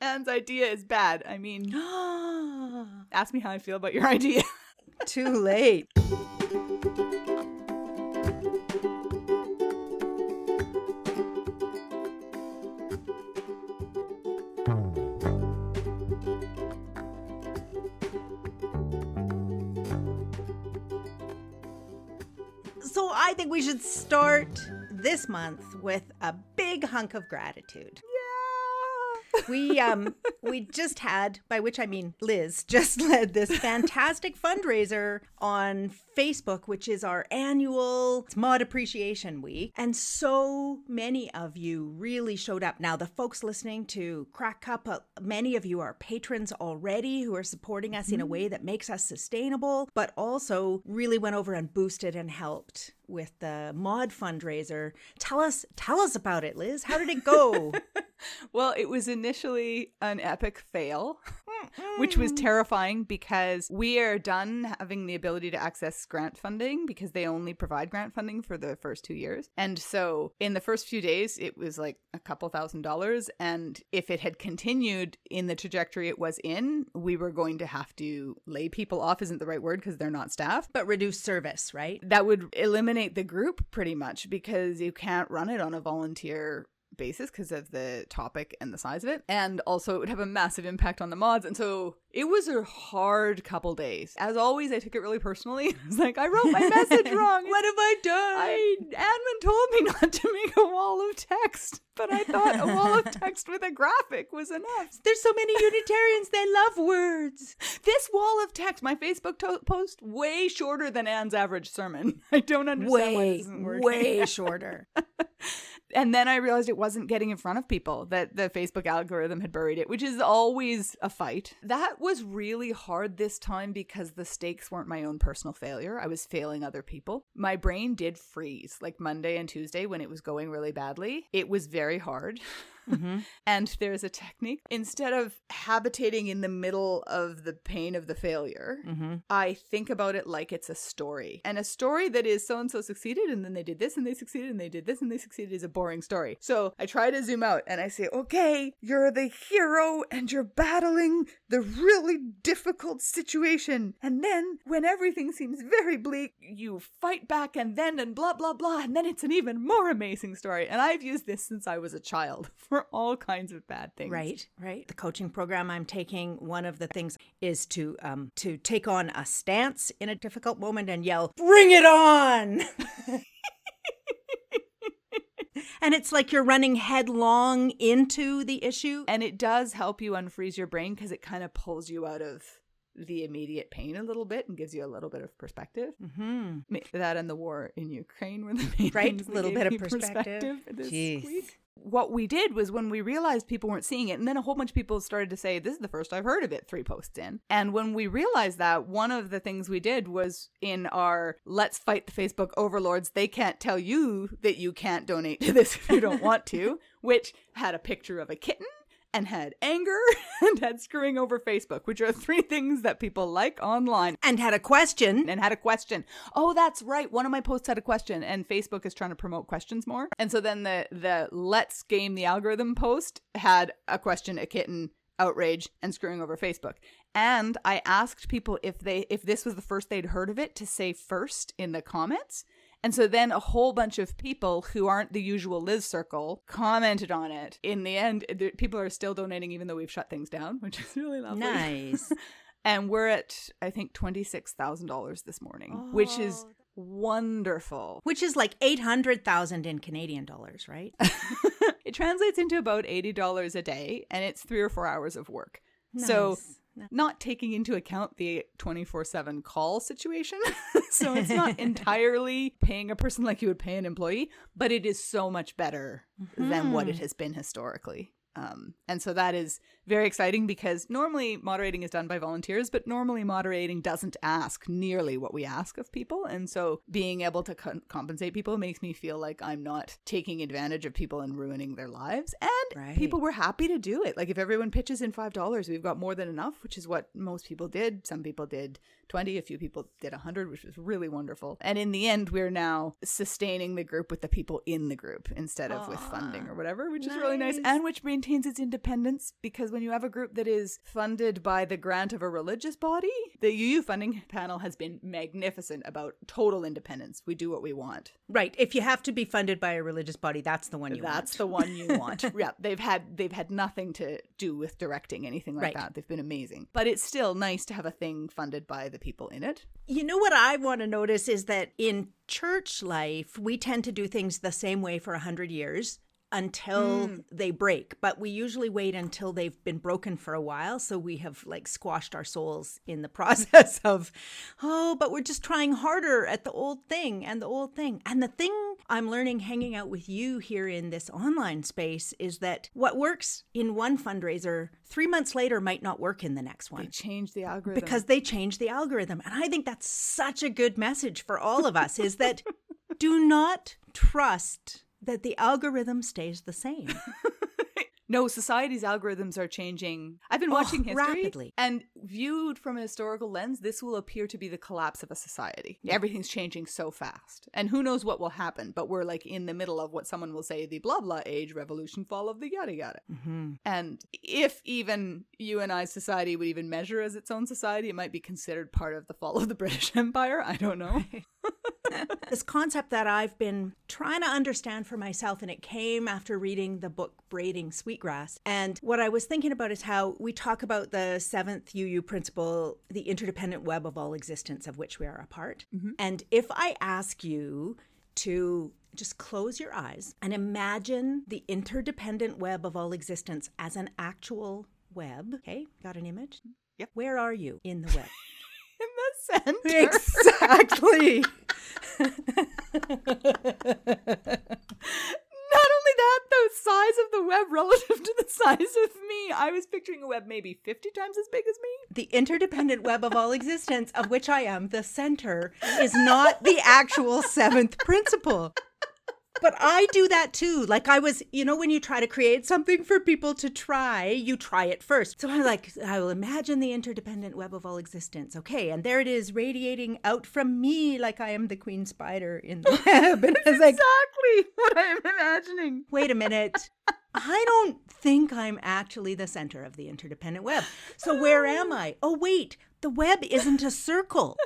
Anne's idea is bad. I mean, ask me how I feel about your idea. Too late. So I think we should start this month with a big hunk of gratitude. We um we just had by which i mean liz just led this fantastic fundraiser on facebook which is our annual mod appreciation week. And so many of you really showed up. Now the folks listening to Cracked Cup uh, many of you are patrons already who are supporting us in a way that makes us sustainable but also really went over and boosted and helped with the mod fundraiser. Tell us tell us about it liz. How did it go well, it was initially an epic fail, which was terrifying because we are done having the ability to access grant funding because they only provide grant funding for the first two years. And so in the first few days, it was like a couple thousand dollars. And if it had continued in the trajectory it was in, we were going to have to lay people off, isn't the right word because they're not staff. but reduce service right That would eliminate the group pretty much because you can't run it on a volunteer basis because of the topic and the size of it. And also, it would have a massive impact on the mods. And so it was a hard couple days. As always, I took it really personally. I was like, I wrote my message wrong. what have i done I Admin told me not to make a wall of text, but I thought a wall of text with a graphic was enough. There's so many Unitarians, they love words. This wall of text, my Facebook to- post, way shorter than Anne's average sermon. I don't understand why Way, this isn't working. way shorter. and then I realized it wasn't getting in front of people, that the Facebook algorithm had buried it, which is always a fight. That was really hard this time because the stakes weren't my own personal failure. I was failing other people. My brain did freeze like Monday and Tuesday when it was going really badly. It was very hard. Mm-hmm. And there's a technique. Instead of habitating in the middle of the pain of the failure, mm-hmm. I think about it like it's a story. And a story that is so and so succeeded, and then they did this, and they succeeded, and they did this, and they succeeded is a boring story. So I try to zoom out and I say, okay, you're the hero and you're battling the really difficult situation. And then when everything seems very bleak, you fight back and then and blah, blah, blah. And then it's an even more amazing story. And I've used this since I was a child for all kinds of bad things. Right, right. The coaching program I'm taking, one of the things is to um to take on a stance in a difficult moment and yell, "Bring it on!" and it's like you're running headlong into the issue. And it does help you unfreeze your brain because it kind of pulls you out of the immediate pain a little bit and gives you a little bit of perspective. Mm-hmm. That and the war in Ukraine were the main Right, that little bit of me perspective. this Jeez. week. What we did was when we realized people weren't seeing it, and then a whole bunch of people started to say, This is the first I've heard of it, three posts in. And when we realized that, one of the things we did was in our Let's Fight the Facebook Overlords, they can't tell you that you can't donate to this if you don't want to, which had a picture of a kitten and had anger and had screwing over Facebook, which are three things that people like online And had a question. and had a question. Oh, that's right. One of my posts had a question, and Facebook is trying to promote questions more. And so then the the Let's Game the Algorithm post had a question, a kitten, outrage, and screwing over Facebook. And I asked people if they if this was the first they'd heard of it to say first in the comments. And so then a whole bunch of people who aren't the usual Liz circle commented on it. In the end, the- people are still donating even though we've shut things down, which is really lovely. Nice. And we're at, I think, $26,000 this morning, which is oh. wonderful. Which is like 800,000 in Canadian dollars, right? it translates into about $80 a day, and it's three or four hours of work. So, Nice. Not taking into account the 24 7 call situation. so, it's not entirely paying a person like you would pay an employee, but it is so much better than what it mm-hmm. has been historically. Um, and so that is very exciting because normally moderating is done by volunteers, but normally moderating doesn't ask nearly what we ask of people. And so being able to con- compensate people makes me feel like I'm not taking advantage of people and ruining their lives. And Right. people were happy to do it. Like if everyone pitches in $5, we've got more than enough, which is what most people did. Some people did 20, a few people did 100, which was really wonderful. And in the end, we're now sustaining the group with the people in the group instead of with funding or whatever, which is really nice. nice. And which maintains its independence because when you have a group that is funded by the grant of a religious body, the UU funding panel has been magnificent about total independence. We do what we want. Right. If you have to be funded by a religious body, that's the one you That's want. That's the one you want. yeah, they've had they've had nothing to do with directing anything like Right. that. They've been amazing. But it's still nice to have a thing funded by the people in it. You know what I want to notice is that in church life, we tend to do things the same way for a hundred years until mm. they break. But we usually wait until they've been broken for a while. So we have like squashed our souls in the process of, oh, but we're just trying harder at the old thing and the old thing. And the thing I'm learning hanging out with you here in this online space is that what works in one fundraiser three months later might not work in the next They one changed the algorithm. because they changed the algorithm and i think that's such a good message for all of us is that do not trust that the algorithm stays the same No, society's algorithms are changing. I've been Oh, watching history rapidly. and viewed from a historical lens, this will appear to be the collapse of a society. Everything's changing so fast. And who knows what will happen, but we're like in the middle of what someone will say the blah blah age, revolution, fall of the yada yada. Mm-hmm. And if even you and I's society would even measure as its own society, it might be considered part of the fall of the British Empire. I don't know. this concept that i've been trying to understand for myself and it came after reading the book braiding sweetgrass and what i was thinking about is how we talk about the seventh uu principle the interdependent web of all existence of which we are a part. Mm-hmm. And if i ask you to just close your eyes and imagine the interdependent web of all existence as an actual web okay got an image? Mm-hmm. Yep. where are you in the web? In the center. exactly. Not only that, the size of the web relative to the size of me. I was picturing a web maybe 50 times as big as me. the interdependent web of all existence, of which I am the center, is not the actual seventh principle. But I do that too. Like I was, you know, when you try to create something for people to try, you try it first. So I'm like, I will imagine the interdependent web of all existence. Okay, and there it is radiating out from me like I am the queen spider in the web. And I was like, exactly what I am imagining. wait a minute. I don't think I'm actually the center of the interdependent web. So where am I? Oh, wait, the web isn't a circle.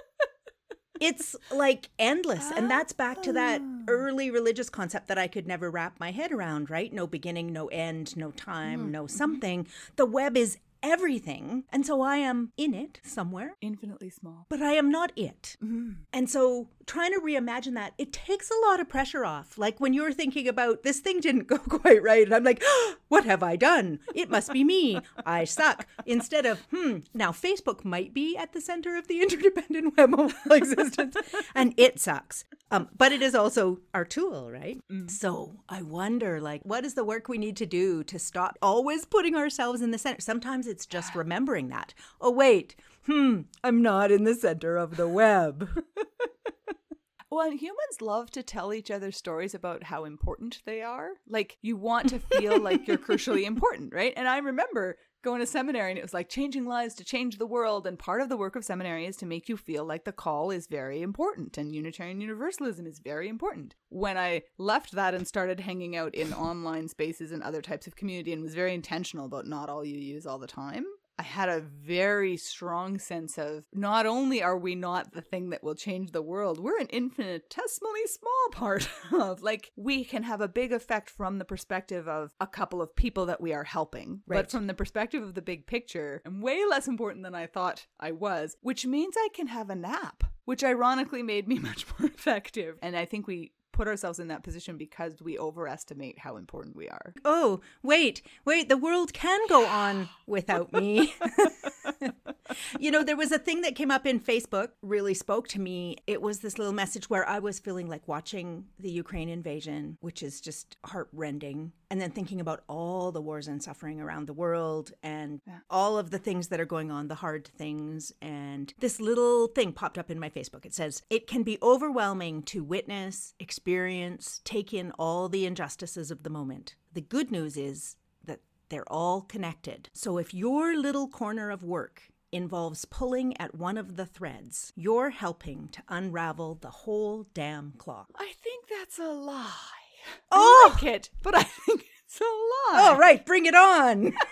It's like endless. And that's back to that ah. early religious concept that I could never wrap my head around, right? No beginning, no end, no time, mm-hmm. no mm-hmm. something. The web is everything. And so I am in it somewhere, Infinitely small. but I am not it. Mm-hmm. And so trying to reimagine that, it takes a lot of pressure off. Like when you're thinking about this thing didn't go quite right, and I'm like, what have I done? It must be me. I suck. Instead of, hmm, now Facebook might be at the center of the interdependent web of existence, and it sucks. Um, but it is also our tool, right? So I wonder, like, what is the work we need to do to stop always putting ourselves in the center? Sometimes it's just remembering that. Oh, wait, hmm, I'm not in the center of the web. Well, and humans love to tell each other stories about how important they are. Like, you want to feel like you're crucially important, right? And I remember going to seminary and it was like changing lives to change the world. And part of the work of seminary is to make you feel like the call is very important and Unitarian Universalism is very important. When I left that and started hanging out in online spaces and other types of community and was very intentional about not all UUs all the time, I had a very strong sense of not only are we not the thing that will change the world, we're an infinitesimally small part of. Like, we can have a big effect from the perspective of a couple of people that we are helping. Right. But from the perspective of the big picture, I'm way less important than I thought I was, which means I can have a nap, which ironically made me much more effective. And I think we put ourselves in that position because we overestimate how important we are. oh, wait, wait, the world can go on without me. you know, there was a thing that came up in Facebook, really spoke to me. It was this little message where I was feeling like watching the Ukraine invasion, which is just heartrending, and then thinking about all the wars and suffering around the world and all of the things that are going on, the hard things. And this little thing popped up in my Facebook. It says, It can be overwhelming to witness, experience, take in all the injustices of the moment. The good news is they're all connected. So if your little corner of work involves pulling at one of the threads, you're helping to unravel the whole damn cloth. I think that's a lie. Oh! I like it, but I think it's a lie. All right, bring it on.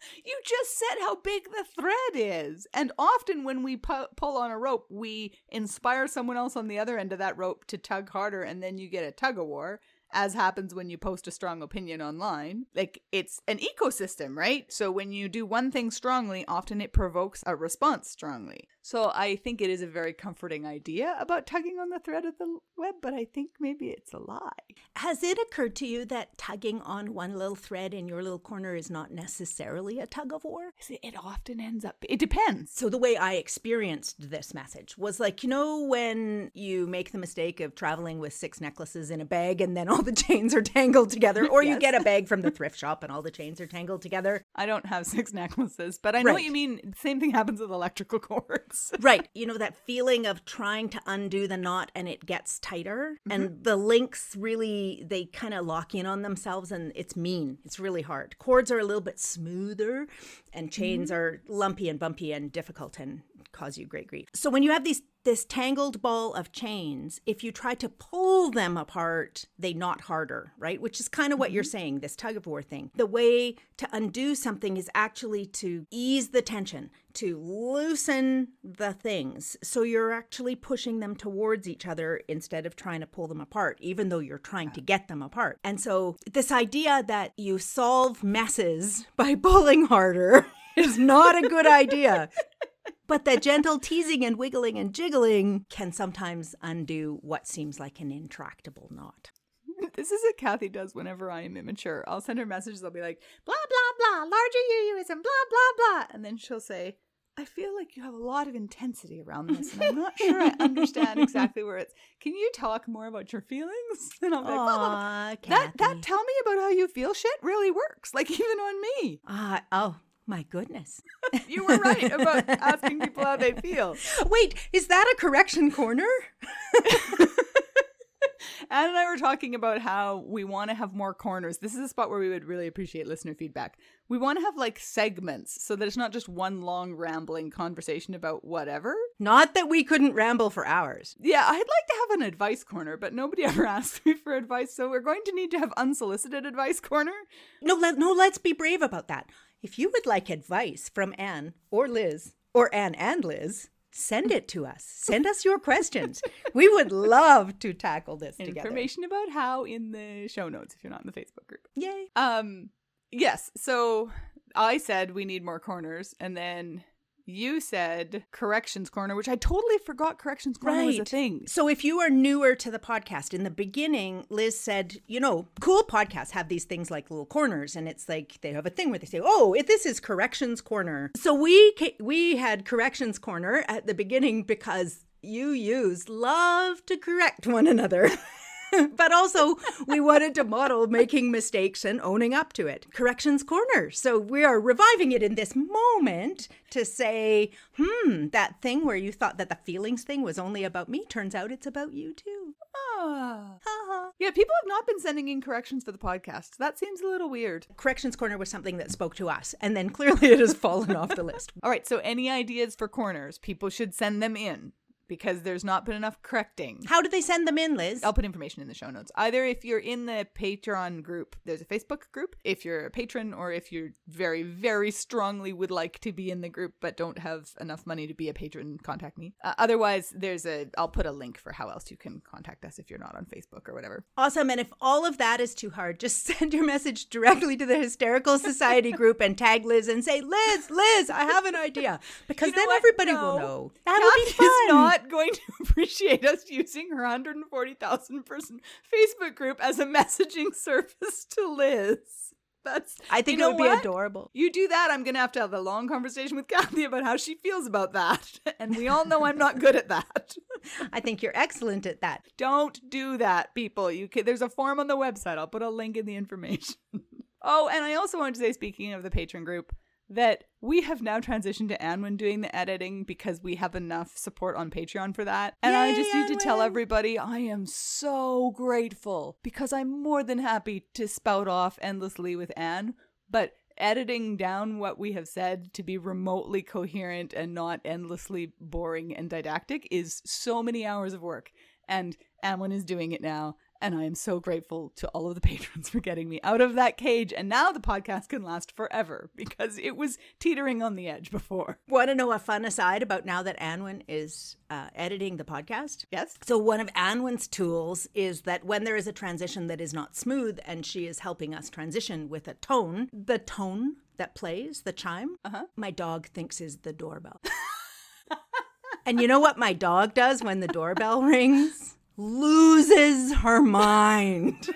You just said how big the thread is. And often when we pu- pull on a rope, we inspire someone else on the other end of that rope to tug harder, and then you get a tug of war as happens when you post a strong opinion online. Like it's an ecosystem, right? So when you do one thing strongly, often it provokes a response strongly. So I think it is a very comforting idea about tugging on the thread of the web, but I think maybe it's a lie. Has it occurred to you that tugging on one little thread in your little corner is not necessarily a tug of war? It often ends up, it depends. So, the way I experienced this message was like, you know, when you make the mistake of traveling with six necklaces in a bag and then all the chains are tangled together, or you get a bag from the thrift shop and all the chains are tangled together. I don't have six necklaces, but I know what you mean. Same thing happens with electrical cords. Right. You know, that feeling of trying to undo the knot and it gets tighter. And mm-hmm. the links really, they kind of lock in on themselves and it's mean. It's really hard. Cords are a little bit smoother and chains mm-hmm. are lumpy and bumpy and difficult and cause you great grief. So when you have these, this tangled ball of chains, if you try to pull them apart, they knot harder, right? Which is kind of what you're mm-hmm. saying, this tug of war thing. The way to undo something is actually to ease the tension, to loosen the things. So you're actually pushing them towards each other instead of trying to pull them apart, even though you're trying to get them apart. And so this idea that you solve messes by pulling harder is not a good idea. But that gentle teasing and wiggling and jiggling can sometimes undo what seems like an intractable knot. this is what Kathy does whenever I am immature. I'll send her messages. I'll be like, blah, blah, blah, larger UUism, blah, blah, blah. And then she'll say, I feel like you have a lot of intensity around this, and I'm not sure I understand exactly where it's. Can you talk more about your feelings? And I'll be like, blah, blah, blah. Aw, that that tell me about how you feel shit really works. Like even on me. Ah, oh, my goodness. You were right about asking people how they feel. Wait, is that a correction corner? Anne and I were talking about how we want to have more corners. This is a spot where we would really appreciate listener feedback. We want to have like segments so that it's not just one long rambling conversation about whatever. Not that we couldn't ramble for hours. Yeah, I'd like to have an advice corner, but nobody ever asks me for advice, so we're going to need to have unsolicited advice corner. No, let, no, let's be brave about that. If you would like advice from Anne or Liz, or Anne and Liz, send it to us. Send us your questions. we would love to tackle this together. Information about how in the show notes if you're not in the Facebook group. Yay. Um, yes. So I said we need more corners, and then you said corrections corner, which I totally forgot corrections corner was a thing. So if you are newer to the podcast, in the beginning, Liz said, you know, cool podcasts have these things like little corners, and it's like they have a thing where they say, "Oh, if this is corrections corner." So we ca- we had corrections corner at the beginning because UUs love to correct one another. but also, we wanted to model making mistakes and owning up to it. Corrections Corner. So we are reviving it in this moment to say, hmm, that thing where you thought that the feelings thing was only about me turns out it's about you too. Ah. Ha Yeah, people have not been sending in corrections for the podcast. That seems a little weird. Corrections Corner was something that spoke to us, and then clearly it has fallen off the list. All right, so any ideas for corners? People should send them in because there's not been enough correcting. How do they send them in, Liz? I'll put information in the show notes. Either if you're in the Patreon group, there's a Facebook group. If you're a patron, or if you very, very strongly would like to be in the group but don't have enough money to be a patron, contact me. Uh, otherwise, there's a. I'll put a link for how else you can contact us if you're not on Facebook or whatever. Awesome. And if all of that is too hard, just send your message directly to the Hysterical Society group and tag Liz and say, Liz, Liz, I have an idea. Because You know then what? everybody No. will know. That would be fun. Not going to appreciate us using her 140,000 person Facebook group as a messaging service to Liz. That's. I think it would be adorable. You do that, I'm going to have to have a long conversation with Kathy about how she feels about that. And we all know I'm not good at that. I think you're excellent at that. Don't do that, people. You can, there's a form on the website. I'll put a link in the information. oh, and I also wanted to say, speaking of the patron group, that we have now transitioned to Anwen doing the editing because we have enough support on Patreon for that. And I just need to tell everybody I am so grateful because I'm more than happy to spout off endlessly with Anne, but editing down what we have said to be remotely coherent and not endlessly boring and didactic is so many hours of work. And Anwen is doing it now. And I am so grateful to all of the patrons for getting me out of that cage. And now the podcast can last forever because it was teetering on the edge before. Want to know a fun aside about now that Anwen is uh, editing the podcast? Yes. So, one of Anwen's tools is that when there is a transition that is not smooth and she is helping us transition with a tone, the tone that plays, the chime, Uh-huh. my dog thinks is the doorbell. and you know what my dog does when the doorbell rings? Loses her mind.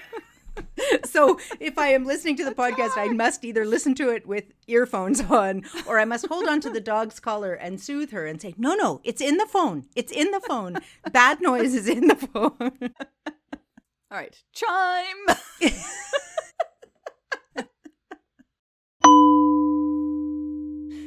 so if I am listening to the podcast, I must either listen to it with earphones on or I must hold on to the dog's collar and soothe her and say, no, no, it's in the phone. It's in the phone. Bad noise is in the phone. All right. Chime.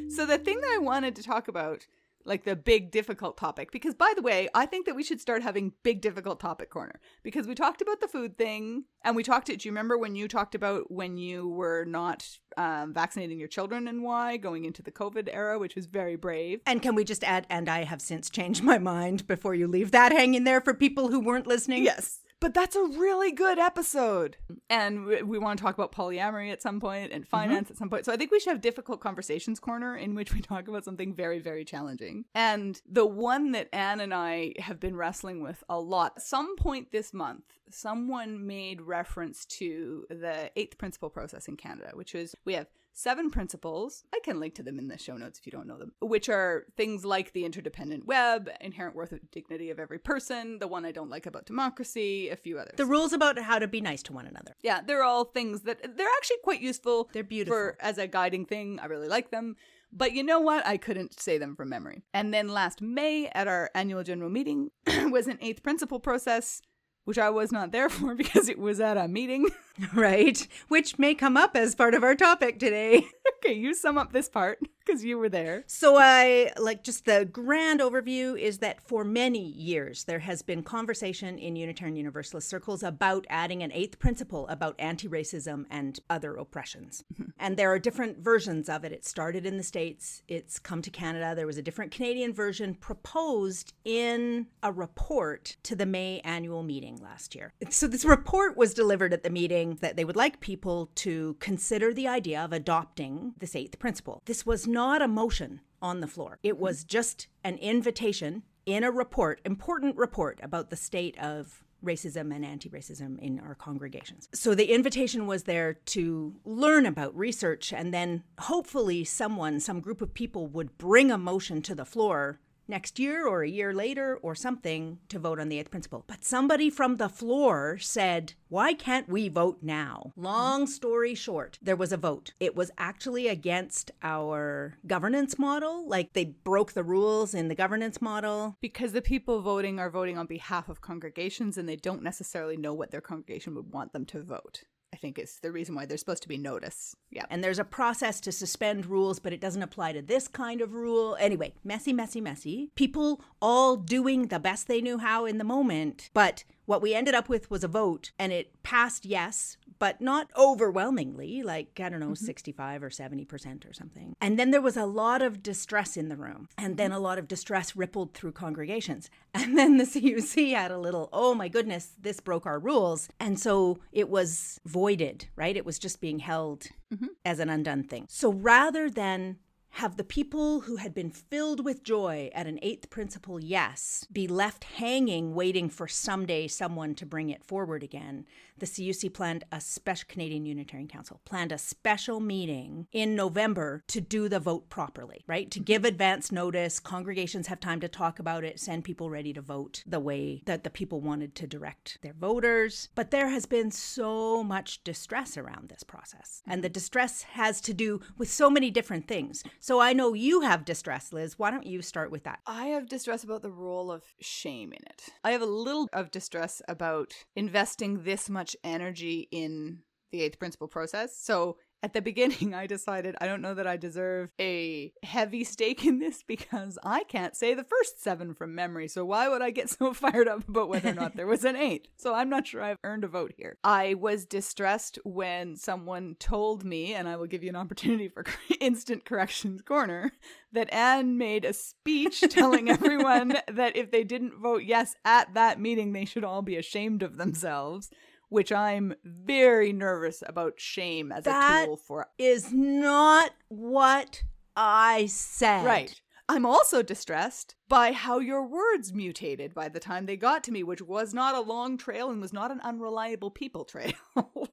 so the thing that I wanted to talk about, like the big difficult topic, because by the way, I think that we should start having big difficult topic corner because we talked about the food thing and we talked. Do you remember when you talked about when you were not um, vaccinating your children and why going into the COVID era, which was very brave. And can we just add, and I have since changed my mind before you leave that hanging there for people who weren't listening? Yes. But that's a really good episode. And we, we want to talk about polyamory at some point and mm-hmm. finance at some point. So I think we should have difficult conversations corner in which we talk about something very, very challenging. And the one that Anne and I have been wrestling with a lot, some point this month, someone made reference to the eighth principle process in Canada, which is we have seven principles. I can link to them in the show notes if you don't know them, which are things like the interdependent web, inherent worth and dignity of every person, the one I don't like about democracy, a few others. The rules about how to be nice to one another. yeah, they're all things that they're actually quite useful. They're beautiful. for as a guiding thing. I really like them. But you know what? I couldn't say them from memory. And then last May at our annual general meeting was an eighth principle process, which I was not there for because it was at a meeting. Right? Which may come up as part of our topic today. okay, you sum up this part because you were there. So, I like just the grand overview is that for many years there has been conversation in Unitarian Universalist circles about adding an eighth principle about anti racism and other oppressions. Mm-hmm. And there are different versions of it. It started in the States, it's come to Canada. There was a different Canadian version proposed in a report to the May annual meeting last year. So, this report was delivered at the meeting that they would like people to consider the idea of adopting this eighth principle. This was not a motion on the floor, it was just an invitation in a report, important report about the state of racism and anti racism in our congregations. So the invitation was there to learn about research, and then hopefully someone, some group of people would bring a motion to the floor next year or a year later or something to vote on the eighth principle. But somebody from the floor said, Why can't we vote now? Long story short, there was a vote. It was actually against our governance model. Like they broke the rules in the governance model. Because the people voting are voting on behalf of congregations and they don't necessarily know what their congregation would want them to vote. I think is the reason why there's supposed to be notice. Yeah. And there's a process to suspend rules, but it doesn't apply to this kind of rule. Anyway, messy, messy, messy. People all doing the best they knew how in the moment. But what we ended up with was a vote, and it passed yes, but not overwhelmingly, like, I don't know, mm-hmm. 65 or 70% or something. And then there was a lot of distress in the room, and then a lot of distress rippled through congregations. And then the CUC had a little, oh my goodness, this broke our rules. And so it was voided, right? It was just being held mm-hmm. as an undone thing. So rather than have the people who had been filled with joy at an eighth principle yes be left hanging waiting for someday someone to bring it forward again. The cuc planned a special canadian unitarian council planned a special meeting in november to do the vote properly right? To give advance notice. Congregations have time to talk about it send people ready to vote the way that the people wanted to direct their voters. But there has been so much distress around this process. And the distress has to do with so many different things so I know you have distress, Liz. Why don't you start with that? I have distress about the role of shame in it. I have a little of distress about investing this much energy in the eighth principle process. So At the beginning, I decided I don't know that I deserve a heavy stake in this because I can't say the first seven from memory. So why would I get so fired up about whether or not there was an eight? So I'm not sure I've earned a vote here. I was distressed when someone told me, and I will give you an opportunity for instant corrections corner, that Anne made a speech telling everyone that if they didn't vote yes at that meeting, they should all be ashamed of themselves which I'm very nervous about shame as That a tool for. Is not what I said. Right. I'm also distressed by how your words mutated by the time they got to me, which was not a long trail and was not an unreliable people trail.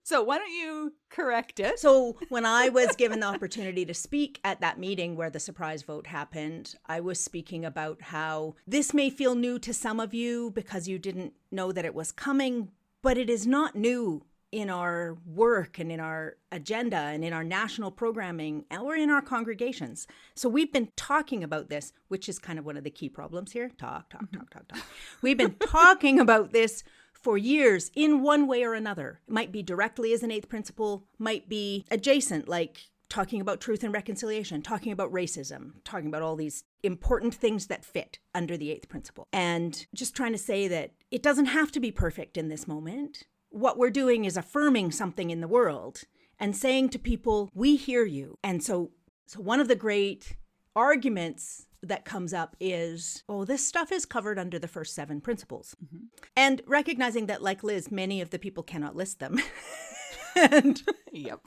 so why don't you correct it? So when I was given the opportunity to speak at that meeting where the surprise vote happened, I was speaking about how this may feel new to some of you because you didn't know that it was coming, but it is not new in our work and in our agenda and in our national programming or in our congregations. So we've been talking about this, which is kind of one of the key problems here. Talk, talk, talk, talk, talk. We've been talking about this for years in one way or another. It might be directly as an eighth principle, might be adjacent, like talking about truth and reconciliation, talking about racism, talking about all these important things that fit under the eighth principle. And just trying to say that it doesn't have to be perfect in this moment. What we're doing is affirming something in the world and saying to people, we hear you. And so, so one of the great arguments that comes up is, oh, this stuff is covered under the first seven principles. Mm-hmm. And recognizing that, like Liz, many of the people cannot list them. and yep.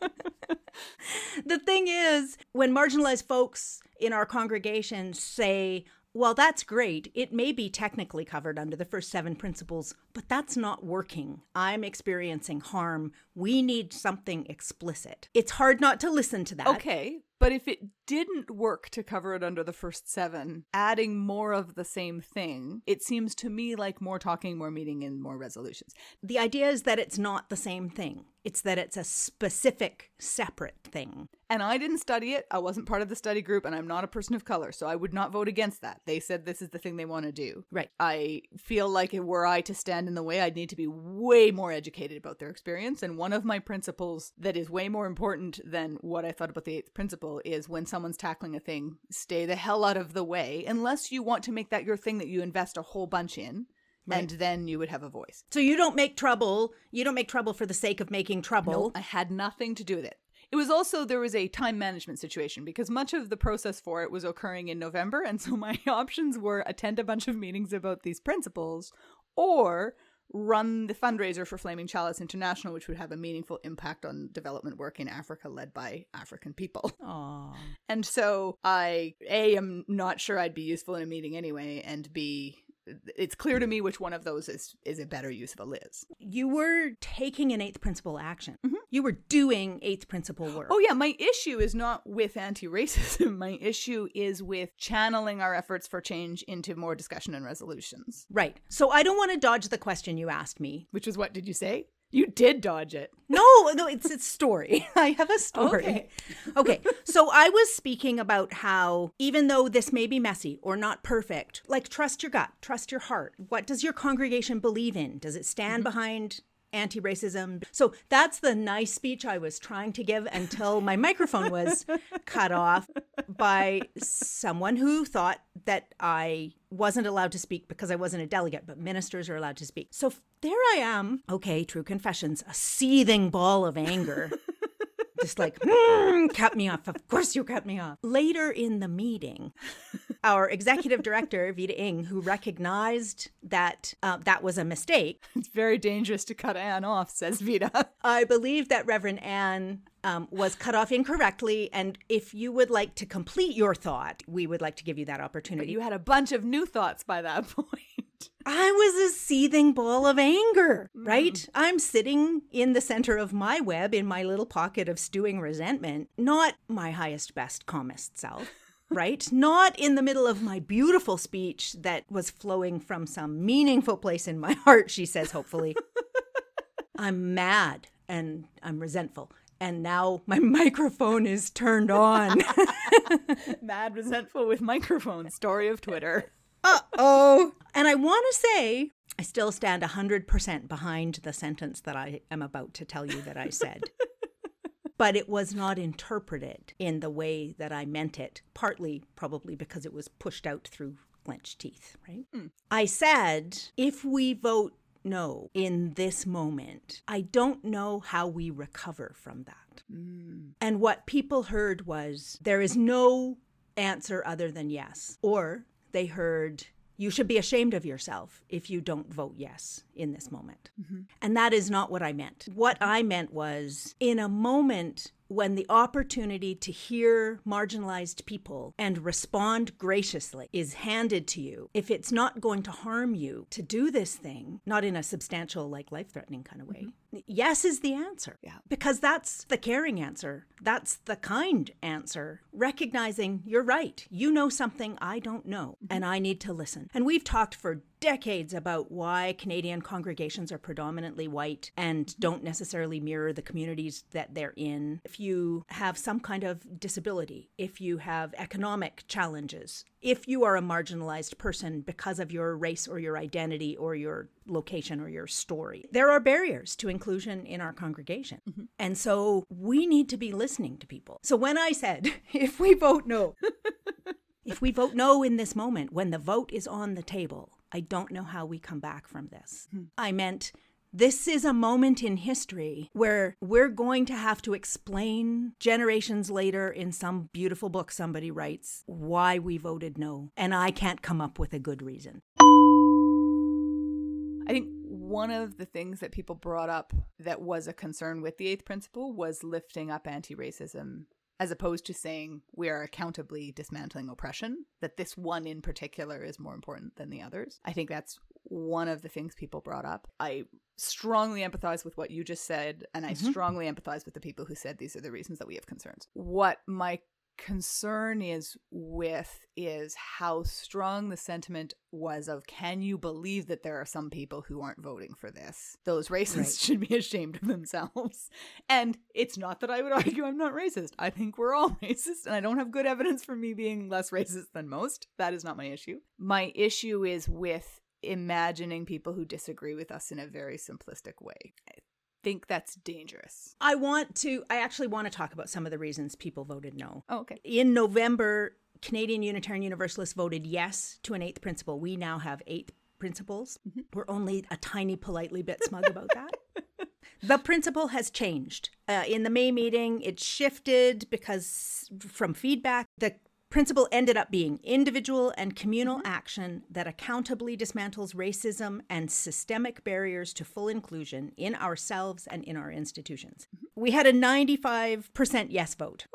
the thing is, when marginalized folks in our congregation say, well, that's great. It may be technically covered under the first seven principles, but that's not working. I'm experiencing harm. We need something explicit. It's hard not to listen to that. Okay. But if it didn't work to cover it under the first seven, adding more of the same thing, it seems to me like more talking, more meeting, and more resolutions. The idea is that it's not the same thing. It's that it's a specific, separate thing. And I didn't study it. I wasn't part of the study group, and I'm not a person of color, so I would not vote against that. They said this is the thing they want to do. Right. I feel like were I to stand in the way, I'd need to be way more educated about their experience. And one of my principles that is way more important than what I thought about the eighth principle is when someone's tackling a thing, stay the hell out of the way, unless you want to make that your thing that you invest a whole bunch in. Right. And then you would have a voice. So you don't make trouble. You don't make trouble for the sake of making trouble. Nope, I had nothing to do with it. It was also there was a time management situation because much of the process for it was occurring in November, and so my options were attend a bunch of meetings about these principles or run the fundraiser for Flaming Chalice International, which would have a meaningful impact on development work in Africa led by African people. Aww. And so I, A, am not sure I'd be useful in a meeting anyway, and B, it's clear to me which one of those is is a better use of a Liz. You were taking an eighth principle action. Mm-hmm. You were doing eighth principle work. Oh yeah, my issue is not with anti-racism. My issue is with channeling our efforts for change into more discussion and resolutions. Right. So I don't want to dodge the question you asked me, which is what did you say? You did dodge it. No, no, it's a story. I have a story. Okay. okay. So I was speaking about how even though this may be messy or not perfect, like trust your gut, trust your heart. What does your congregation believe in? Does it stand mm-hmm. behind anti racism. So that's the nice speech I was trying to give until my microphone was cut off by someone who thought that I wasn't allowed to speak because I wasn't a delegate, but ministers are allowed to speak. So there I am. Okay, true confessions, a seething ball of anger. just like mm, cut me off. Of course you cut me off. Later in the meeting, our executive director Vyda Ng, who recognized that uh, that was a mistake. It's very dangerous to cut Anne off, says Vita. I believe that Reverend Anne um, was cut off incorrectly. And if you would like to complete your thought, we would like to give you that opportunity. But you had a bunch of new thoughts by that point. I was a seething ball of anger, mm. right? Mm. I'm sitting in the center of my web in my little pocket of stewing resentment, not my highest, best, calmest self. Right? Not in the middle of my beautiful speech that was flowing from some meaningful place in my heart, she says, hopefully. I'm mad and I'm resentful. And now my microphone is turned on. mad, resentful with microphone. Story of Twitter uh oh. And I want to say, I still stand 100% behind the sentence that I am about to tell you that I said. But it was not interpreted in the way that I meant it, partly probably because it was pushed out through clenched teeth, right? Hmm. I said, if we vote no in this moment, I don't know how we recover from that. Mm. And what people heard was there is no answer other than yes. Or they heard you should be ashamed of yourself if you don't vote yes in this moment. Mm-hmm. And that is not what I meant. What I meant was in a moment when the opportunity to hear marginalized people and respond graciously is handed to you, if it's not going to harm you to do this thing, not in a substantial, like life threatening kind of way, mm-hmm. yes is the answer. Yeah. Because that's the caring answer. That's the kind answer. Recognizing you're right. You know something I don't know, mm-hmm. and I need to listen. And we've talked for decades about why Canadian congregations are predominantly white and mm-hmm. don't necessarily mirror the communities that they're in. If you have some kind of disability, if you have economic challenges, if you are a marginalized person because of your race or your identity or your location or your story, there are barriers to inclusion in our congregation. Mm-hmm. And so we need to be listening to people. So when I said, if we vote no, if we vote no in this moment, when the vote is on the table, I don't know how we come back from this. Hmm. I meant this is a moment in history where we're going to have to explain generations later in some beautiful book somebody writes why we voted no. And I can't come up with a good reason. I think one of the things that people brought up that was a concern with the eighth principle was lifting up anti racism as opposed to saying we are accountably dismantling oppression, that this one in particular is more important than the others. I think that's one of the things people brought up. I strongly empathize with what you just said, and I mm-hmm. strongly empathize with the people who said these are the reasons that we have concerns. What my concern is with is how strong the sentiment was of can you believe that there are some people who aren't voting for this? Those racists Right. should be ashamed of themselves. And it's not that i would argue i'm not racist. I think we're all racist and i don't have good evidence for me being less racist than most. That is not my issue. My issue is with imagining people who disagree with us in a very simplistic way think that's dangerous I want to, I actually want to talk about some of the reasons people voted no. oh, okay In November, Canadian Unitarian Universalists voted yes to an eighth principle. We now have eight principles. We're only a tiny, politely bit smug about that. The principle has changed. Uh, in the May meeting, it shifted because from feedback, the principle ended up being individual and communal action that accountably dismantles racism and systemic barriers to full inclusion in ourselves and in our institutions. We had a 95% yes vote.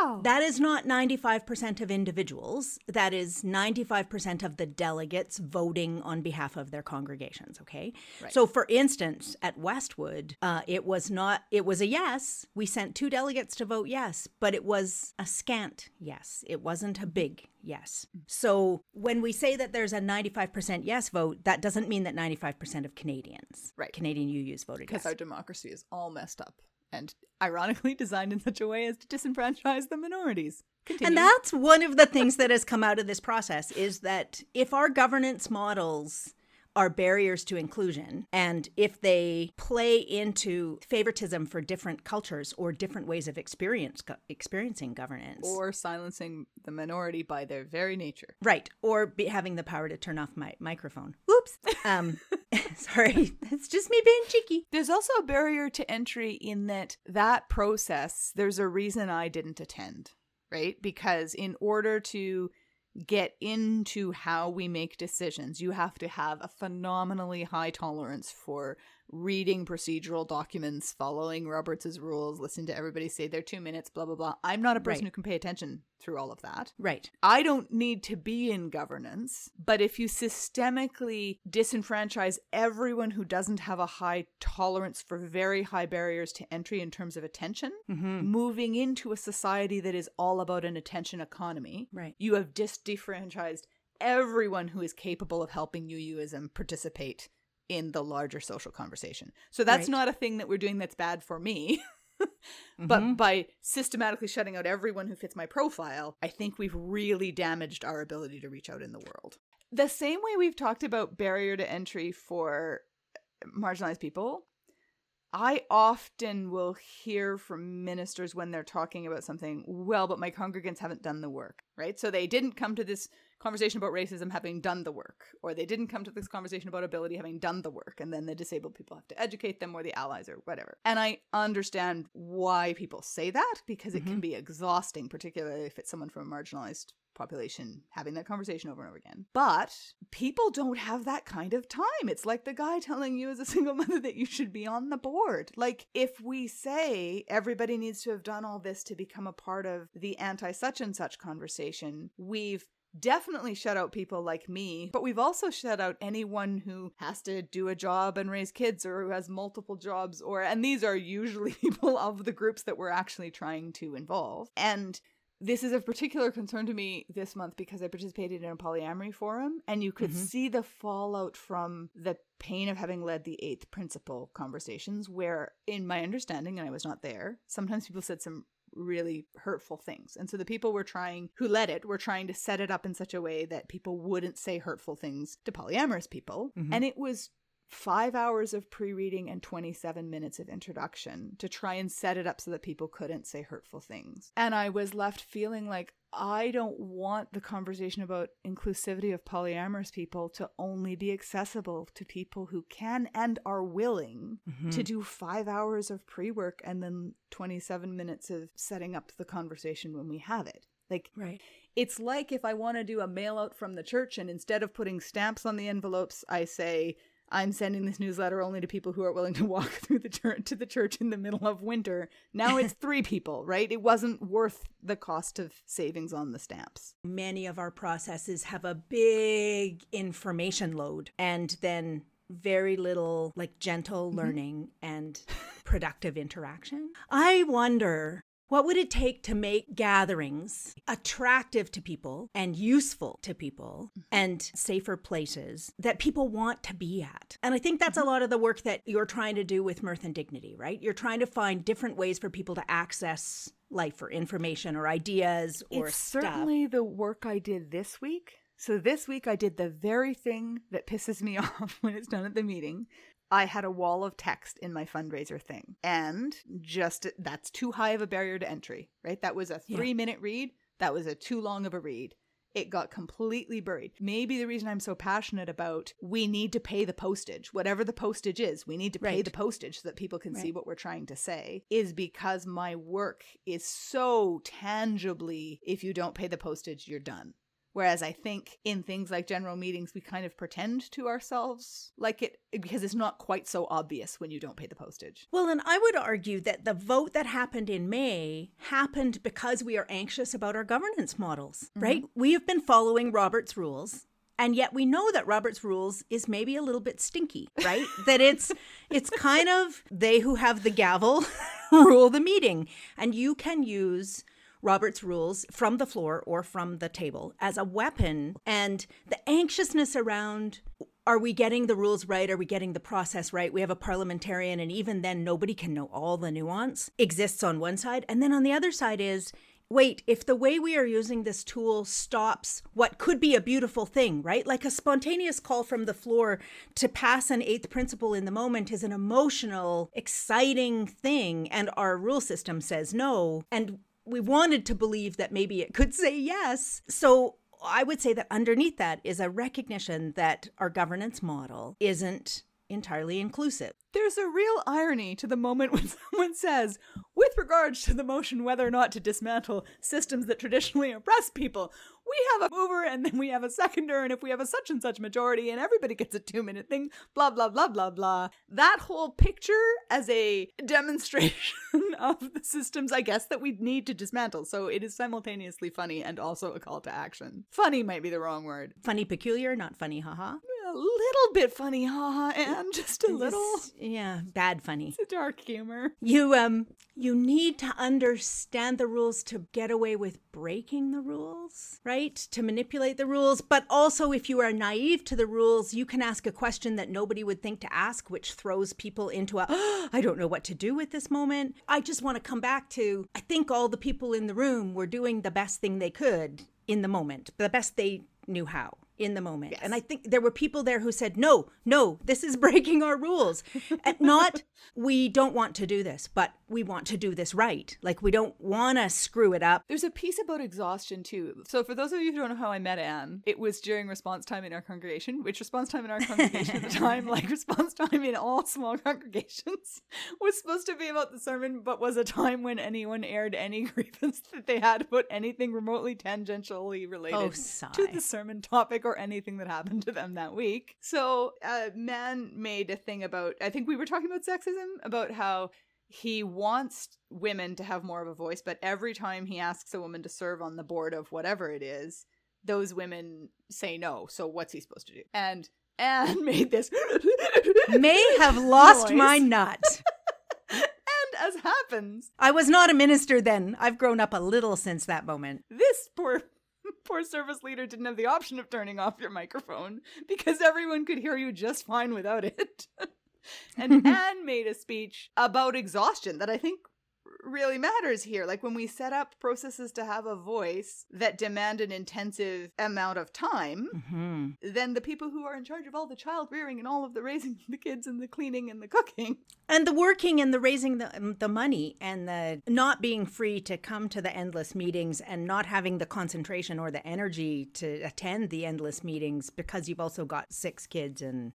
Wow That is not 95% of individuals. That is 95% of the delegates voting on behalf of their congregations, okay? Right. So, for instance, at Westwood, uh, it was not, it was a yes. We sent two delegates to vote yes, but it was a scant yes. It wasn't a big yes. So, when we say that there's a 95% yes vote, that doesn't mean that 95% of Canadians, Right. Canadian UUs voted yes. because our democracy is all messed up and ironically designed in such a way as to disenfranchise the minorities. Continue. And that's one of the things that has come out of this process is that if our governance models are barriers to inclusion and if they play into favoritism for different cultures or different ways of experience experiencing governance or silencing the minority by their very nature. right or be having the power to turn off my microphone Oops. um sorry it's just me being cheeky There's also a barrier to entry in that that process, there's a reason I didn't attend, right? Because in order to get into how we make decisions, you have to have a phenomenally high tolerance for reading procedural documents, following Roberts's rules, listening to everybody say their two minutes, blah, blah, blah. I'm not a person Right. who can pay attention through all of that. right I don't need to be in governance, but if you systemically disenfranchise everyone who doesn't have a high tolerance for very high barriers to entry in terms of attention, mm-hmm. moving into a society that is all about an attention economy, right you have disenfranchised everyone who is capable of helping UUism participate in the larger social conversation. So that's Right. not a thing that we're doing that's bad for me. But Mhm. by systematically shutting out everyone who fits my profile, I think we've really damaged our ability to reach out in the world. The same way we've talked about barrier to entry for marginalized people, I often will hear from ministers when they're talking about something, well, but my congregants haven't done the work, right? So they didn't come to this conversation about racism having done the work, or they didn't come to this conversation about ability having done the work, and then the disabled people have to educate them or the allies or whatever. And I understand why people say that because it mm-hmm. can be exhausting, particularly if it's someone from a marginalized population having that conversation over and over again. But people don't have that kind of time. It's like the guy telling you as a single mother that you should be on the board. Like, if we say everybody needs to have done all this to become a part of the anti such and such conversation, we've definitely shut out people like me, but we've also shut out anyone who has to do a job and raise kids or who has multiple jobs or and these are usually people of the groups that we're actually trying to involve. And this is of particular concern to me this month because I participated in a polyamory forum and you could mm-hmm. see the fallout from the pain of having led the eighth principle conversations where in my understanding and I was not there sometimes people said some really hurtful things. And so the people were trying, who led it, were trying to set it up in such a way that people wouldn't say hurtful things to polyamorous people. Mm-hmm. And it was five hours of pre reading and 27 minutes of introduction to try and set it up so that people couldn't say hurtful things. And I was left feeling like I don't want the conversation about inclusivity of polyamorous people to only be accessible to people who can and are willing mm-hmm. to do five hours of pre work and then 27 minutes of setting up the conversation when we have it. Like, right. It's like if I want to do a mail out from the church and instead of putting stamps on the envelopes, I say, I'm sending this newsletter only to people who are willing to walk through the church to the church in the middle of winter. Now it's three people, right? It wasn't worth the cost of savings on the stamps. Many of our processes have a big information load and then very little like gentle mm-hmm. learning mm-hmm. and productive interaction. I wonder what would it take to make gatherings attractive to people and useful to people mm-hmm. and safer places that people want to be at? And I think that's a mm-hmm. lot of the work that you're trying to do with Mirth and Dignity, right? You're trying to find different ways for people to access life or information or ideas or it's stuff. certainly the work I did this week. So this week I did the very thing that pisses me off when it's done at the meeting, I had a wall of text in my fundraiser thing. And just that's too high of a barrier to entry, right? That was a three yeah. minute read. That was a too long of a read. It got completely buried. Maybe the reason I'm so passionate about we need to pay the postage, whatever the postage is, we need to pay right. the postage so that people can right. see what we're trying to say, is because my work is so tangibly, if you don't pay the postage, you're done. Whereas I think in things like general meetings, we kind of pretend to ourselves like it because it's not quite so obvious when you don't pay the postage. Well, and I would argue that the vote that happened in May happened because we are anxious about our governance models, mm-hmm. right? We have been following Robert's rules and yet we know that Robert's rules is maybe a little bit stinky, right? that it's it's kind of they who have the gavel rule the meeting and you can use Robert's rules from the floor or from the table as a weapon. And the anxiousness around are we getting the rules right? Are we getting the process right? We have a parliamentarian, and even then, nobody can know all the nuance exists on one side. And then on the other side is, wait, if the way we are using this tool stops what could be a beautiful thing, right? Like a spontaneous call from the floor to pass an eighth principle in the moment is an emotional, exciting thing, and our rule system says no. And we wanted to believe that maybe it could say yes. So I would say that underneath that is a recognition that our governance model isn't entirely inclusive. There's a real irony to the moment when someone says, with regards to the motion whether or not to dismantle systems that traditionally oppress people, we have a mover and then we have a seconder, and if we have a such and such majority and everybody gets a two minute thing, blah, blah, blah, blah, blah. That whole picture as a demonstration of the systems, I guess, that we need to dismantle. So it is simultaneously funny and also a call to action. Funny might be the wrong word. Funny peculiar, not funny, haha a little bit funny, haha, and just a little. yeah, bad funny. It's a dark humor. You um, you need to understand the rules to get away with breaking the rules, right? To manipulate the rules, but also if you are naive to the rules, you can ask a question that nobody would think to ask, which throws people into a oh, I don't know what to do with this moment. I just want to come back to I think all the people in the room were doing the best thing they could in the moment, the best they knew how in the moment. Yes. And I think there were people there who said, no, no, this is breaking our rules. and not, we don't want to do this, but we want to do this right. Like, we don't want to screw it up. There's a piece about exhaustion too. So, for those of you who don't know how I met Anne, it was during response time in our congregation, which response time in our congregation at the time, like response time in all small congregations, was supposed to be about the sermon, but was a time when anyone aired any grievance that they had about anything remotely tangentially related Oh, to the sermon topic or anything that happened to them that week. So, uh, man made a thing about, I think we were talking about sexism, about how he wants women to have more of a voice, but every time he asks a woman to serve on the board of whatever it is, those women say no. So, what's he supposed to do? And Anne made this. May have lost noise. my nut. And as happens, I was not a minister then. I've grown up a little since that moment. this poor poor service leader didn't have the option of turning off your microphone because everyone could hear you just fine without it. And Anne made a speech about exhaustion that I think really matters here. Like when we set up processes to have a voice that demand an intensive amount of time, hmm then the people who are in charge of all the child rearing and all of the raising the kids and the cleaning and the cooking And the working and the raising the, um, the money and the not being free to come to the endless meetings and not having the concentration or the energy to attend the endless meetings because you've also got six kids and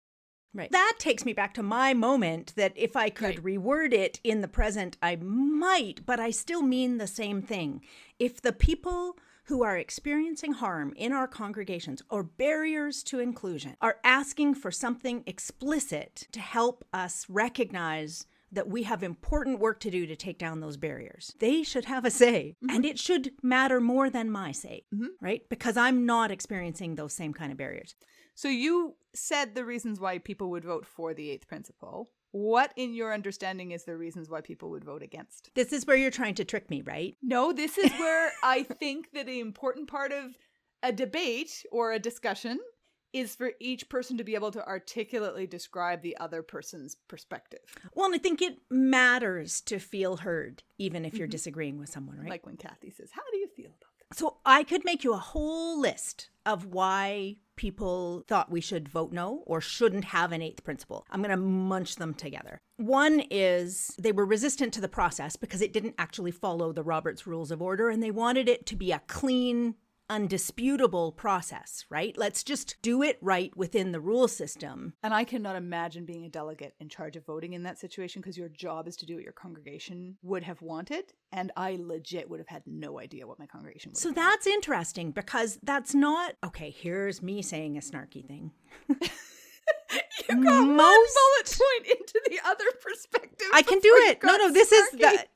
Right. That takes me back to my moment that if I could reword it in the present, I might, but I still mean the same thing. If the people who are experiencing harm in our congregations or barriers to inclusion are asking for something explicit to help us recognize that we have important work to do to take down those barriers. They should have a say, mm-hmm. and it should matter more than my say, mm-hmm. right? Because I'm not experiencing those same kind of barriers. So you said the reasons why people would vote for the eighth principle. What, in your understanding, is the reasons why people would vote against? This is where you're trying to trick me, right? No, this is where I think that the important part of a debate or a discussion is for each person to be able to articulately describe the other person's perspective. Well, and I think it matters to feel heard, even if you're mm-hmm. disagreeing with someone, right? Like when Kathy says, How do you feel about? So I could make you a whole list of why people thought we should vote no or shouldn't have an eighth principle. I'm going to munch them together. One is they were resistant to the process because it didn't actually follow the Roberts Rules of Order and they wanted it to be a clean, undisputable process, right? Let's just do it right within the rule system. And I cannot imagine being a delegate in charge of voting in that situation because your job is to do what your congregation would have wanted. And I legit would have had no idea what my congregation would So that's interesting because that's not okay. Here's me saying a snarky thing. You got one bullet point into the other perspective. I can do it. No, no, this is snarky. the different.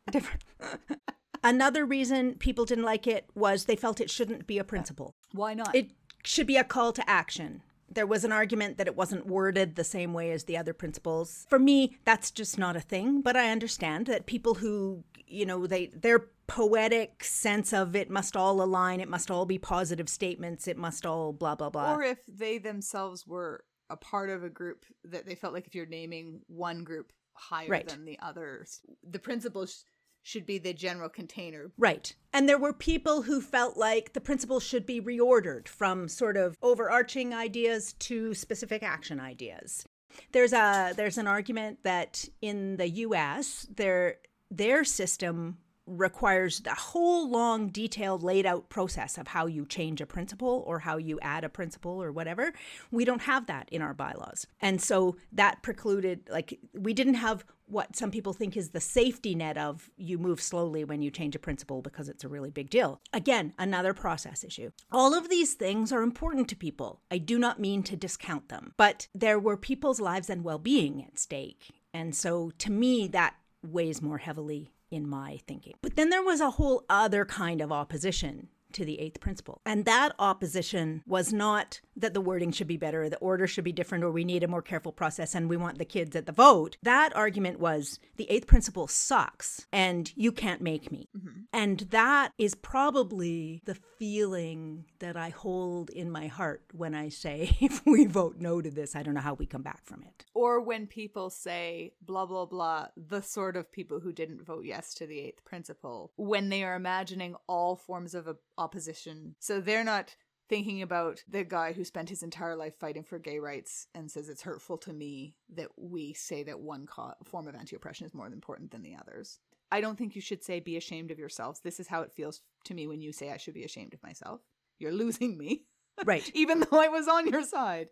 Another reason people didn't like it was they felt it shouldn't be a principle. Why not? It should be a call to action. There was an argument that it wasn't worded the same way as the other principles. For me, that's just not a thing, but I understand that people who, you know, they their poetic sense of it must all align, it must all be positive statements, it must all blah blah blah. or if they themselves were a part of a group that they felt like if you're naming one group higher Right. than the others, the principles should be the general container. Right. And there were people who felt like the principles should be reordered from sort of overarching ideas to specific action ideas. There's a there's an argument that in the US their their system requires a whole long detailed laid out process of how you change a principle or how you add a principle or whatever we don't have that in our bylaws and so that precluded like we didn't have what some people think is the safety net of you move slowly when you change a principle because it's a really big deal. Again another process issue. All of these things are important to people. I do not mean to discount them but there were people's lives and well-being at stake. And so to me that weighs more heavily in my thinking. But then there was a whole other kind of opposition to the eighth principle. And that opposition was not that the wording should be better, or the order should be different, or we need a more careful process and we want the kids at the vote. That argument was the eighth principle sucks and you can't make me. Mm-hmm. And that is probably the feeling that I hold in my heart when I say, if we vote no to this, I don't know how we come back from it. Or when people say blah blah blah, the sort of people who didn't vote yes to the eighth principle, when they are imagining all forms of a- opposition. So they're not thinking about the guy who spent his entire life fighting for gay rights and says it's hurtful to me that we say that one co- form of anti-oppression is more important than the others. I don't think you should say be ashamed of yourselves. This is how it feels to me when you say I should be ashamed of myself. You're losing me. Right. Even though I was on your side.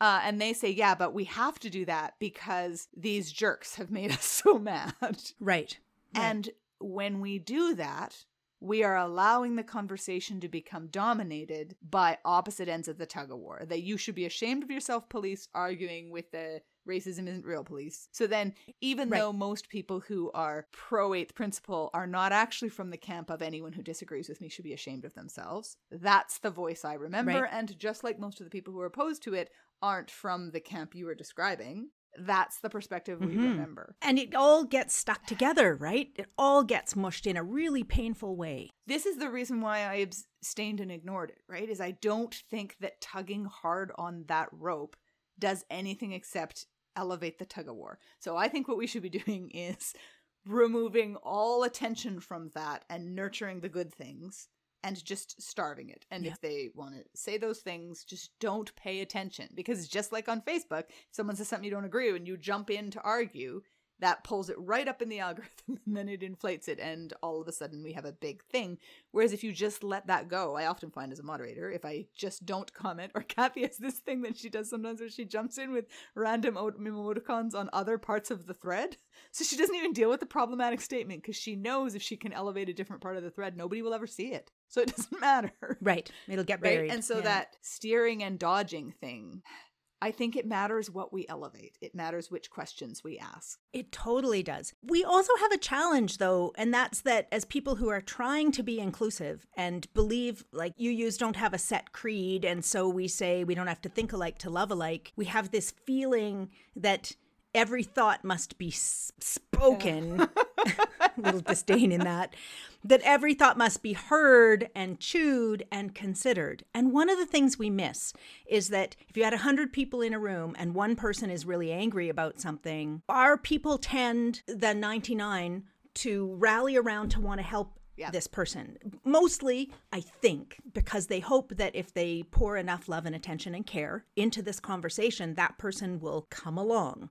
Uh, and they say, yeah, but we have to do that because these jerks have made us so mad. Right. And when we do that, we are allowing the conversation to become dominated by opposite ends of the tug of war. That you should be ashamed of yourself, police, arguing with the racism isn't real police. So then, even Right. though most people who are pro eighth principle are not actually from the camp of anyone who disagrees with me should be ashamed of themselves, that's the voice I remember. Right. And just like most of the people who are opposed to it aren't from the camp you were describing, that's the perspective we Mhm. remember. And it all gets stuck together, right? It all gets mushed in a really painful way. this is the reason why I abstained and ignored it, right? Is I don't think that tugging hard on that rope does anything except elevate the tug of war. So I think what we should be doing is removing all attention from that and nurturing the good things and just starving it. And Yeah. if they want to say those things, just don't pay attention because just like on Facebook, if someone says something you don't agree with and you jump in to argue, that pulls it right up in the algorithm and then it inflates it and all of a sudden we have a big thing. Whereas if you just let that go i often find as a moderator if i just don't comment or kathy has this thing that she does sometimes where she jumps in with random emo- emoticons on other parts of the thread so she doesn't even deal with the problematic statement because she knows if she can elevate a different part of the thread nobody will ever see it. So it doesn't matter. Right. It'll get buried. Right and so Yeah. that steering and dodging thing I think it matters what we elevate. It matters which questions we ask. It totally does. We also have a challenge, though, and that's that as people who are trying to be inclusive and believe, like you use, don't have a set creed, and so we say we don't have to think alike to love alike, we have this feeling that every thought must be s- spoken. A little disdain in that. That every thought must be heard and chewed and considered. And one of the things we miss is that if you had 100 people in a room and one person is really angry about something, our people tend, the 99, to rally around to want to help Yeah. this person. Mostly, I think, because they hope that if they pour enough love and attention and care into this conversation, that person will come along.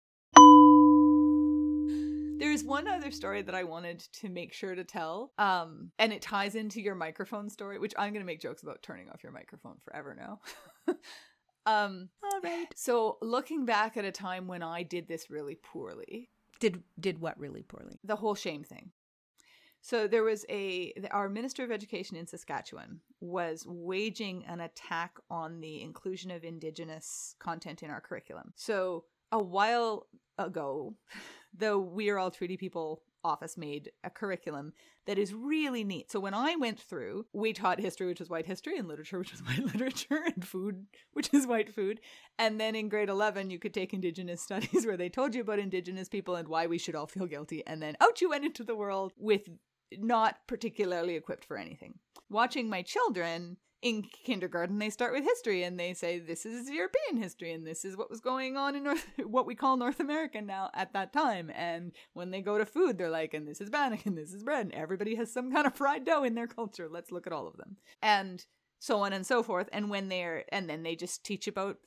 There's one other story that I wanted to make sure to tell. Um, and it ties into your microphone story, which I'm gonna make jokes about turning off your microphone forever now. um All right. so looking back at a time when I did this really poorly, Did did what really poorly? the whole shame thing. So there was a our minister of education in Saskatchewan was waging an attack on the inclusion of indigenous content in our curriculum. So a while ago, the We Are All Treaty People office made a curriculum that is really neat. So when I went through, we taught history, which is white history, and literature, which is white literature, and food, which is white food. And then in grade 11, you could take Indigenous studies where they told you about Indigenous people and why we should all feel guilty. And then out you went into the world with not particularly equipped for anything. Watching my children in kindergarten, they start with history and they say, This is European history and this is what was going on in North, what we call North America now at that time. And when they go to food, they're like, And this is bannock and this is bread. And everybody has some kind of fried dough in their culture. Let's look at all of them. And so on and so forth. And when they're, and then they just teach about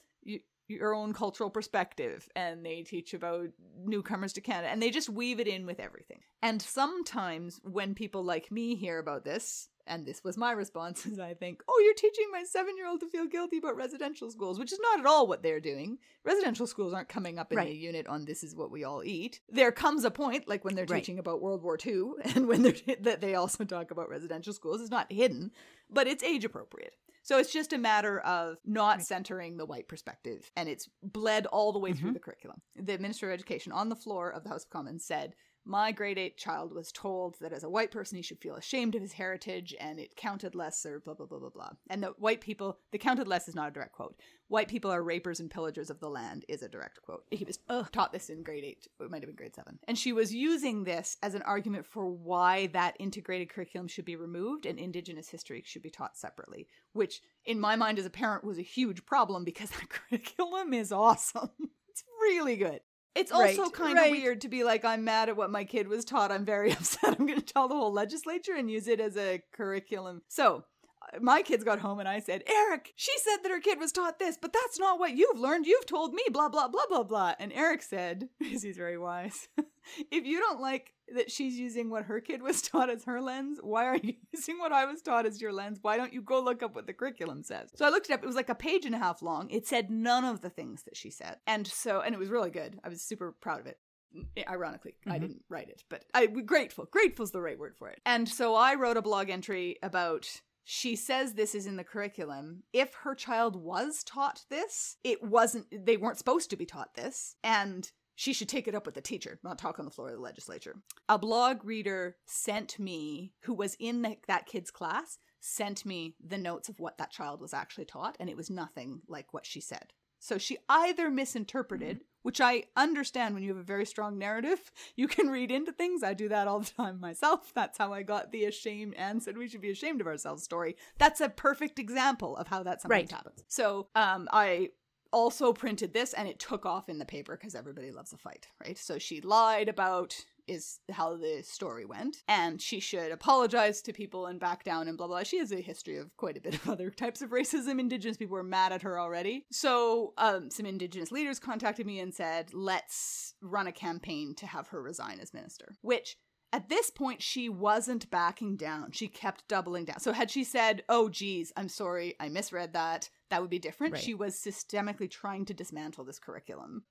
your own cultural perspective and they teach about newcomers to Canada and they just weave it in with everything. And sometimes when people like me hear about this, and this was my response, is I think, oh, you're teaching my seven year old to feel guilty about residential schools, which is not at all what they're doing. Residential schools aren't coming up in Right. the unit on this is what we all eat. There comes a point, like when they're Right. teaching about World War II, and when they're that they also talk about residential schools. It's not hidden, but it's age appropriate. So it's just a matter of not centering the white perspective, and it's bled all the way through Mhm. the curriculum. The Minister of Education on the floor of the House of Commons said, my grade 8 child was told that as a white person he should feel ashamed of his heritage and it counted less or blah blah blah blah blah. And that white people the counted less is not a direct quote. White people are rapers and pillagers of the land is a direct quote. He was taught this in grade 8 it might have been grade 7 and she was using this as an argument for why that integrated curriculum should be removed and indigenous history should be taught separately which in my mind as a parent was a huge problem because that curriculum is awesome. It's really good it's also Right, kind of right. weird to be like, I'm mad at what my kid was taught. I'm very upset. I'm going to tell the whole legislature and use it as a curriculum. So, my kids got home and I said, Eric, she said that her kid was taught this, but that's not what you've learned. You've told me, blah, blah, blah, blah, blah. And Eric said, because he's very wise, if you don't like that she's using what her kid was taught as her lens, why are you using what I was taught as your lens? Why don't you go look up what the curriculum says? So I looked it up. It was like a page and a half long. It said none of the things that she said. And so, and it was really good. I was super proud of it ironically mm-hmm. i didn't write it but i grateful grateful's the right word for it and so i wrote a blog entry about she says this is in the curriculum. If her child was taught this, it wasn't, they weren't supposed to be taught this. And she should take it up with the teacher, not talk on the floor of the legislature. A blog reader sent me, who was in the, that kid's class, sent me the notes of what that child was actually taught, and it was nothing like what she said. So she either misinterpreted. Which I understand when you have a very strong narrative, you can read into things. I do that all the time myself. That's how I got the ashamed and said we should be ashamed of ourselves story. That's a perfect example of how that sometimes right. happens. So um, I also printed this and it took off in the paper because everybody loves a fight, right? So she lied about is how the story went. And she should apologize to people and back down and blah, blah. She has a history of quite a bit of other types of racism. Indigenous people were mad at her already. So um, some Indigenous leaders contacted me and said, let's run a campaign to have her resign as minister, which at this point, she wasn't backing down. She kept doubling down. So, had she said, Oh, geez, I'm sorry, I misread that, that would be different. Right. She was systemically trying to dismantle this curriculum.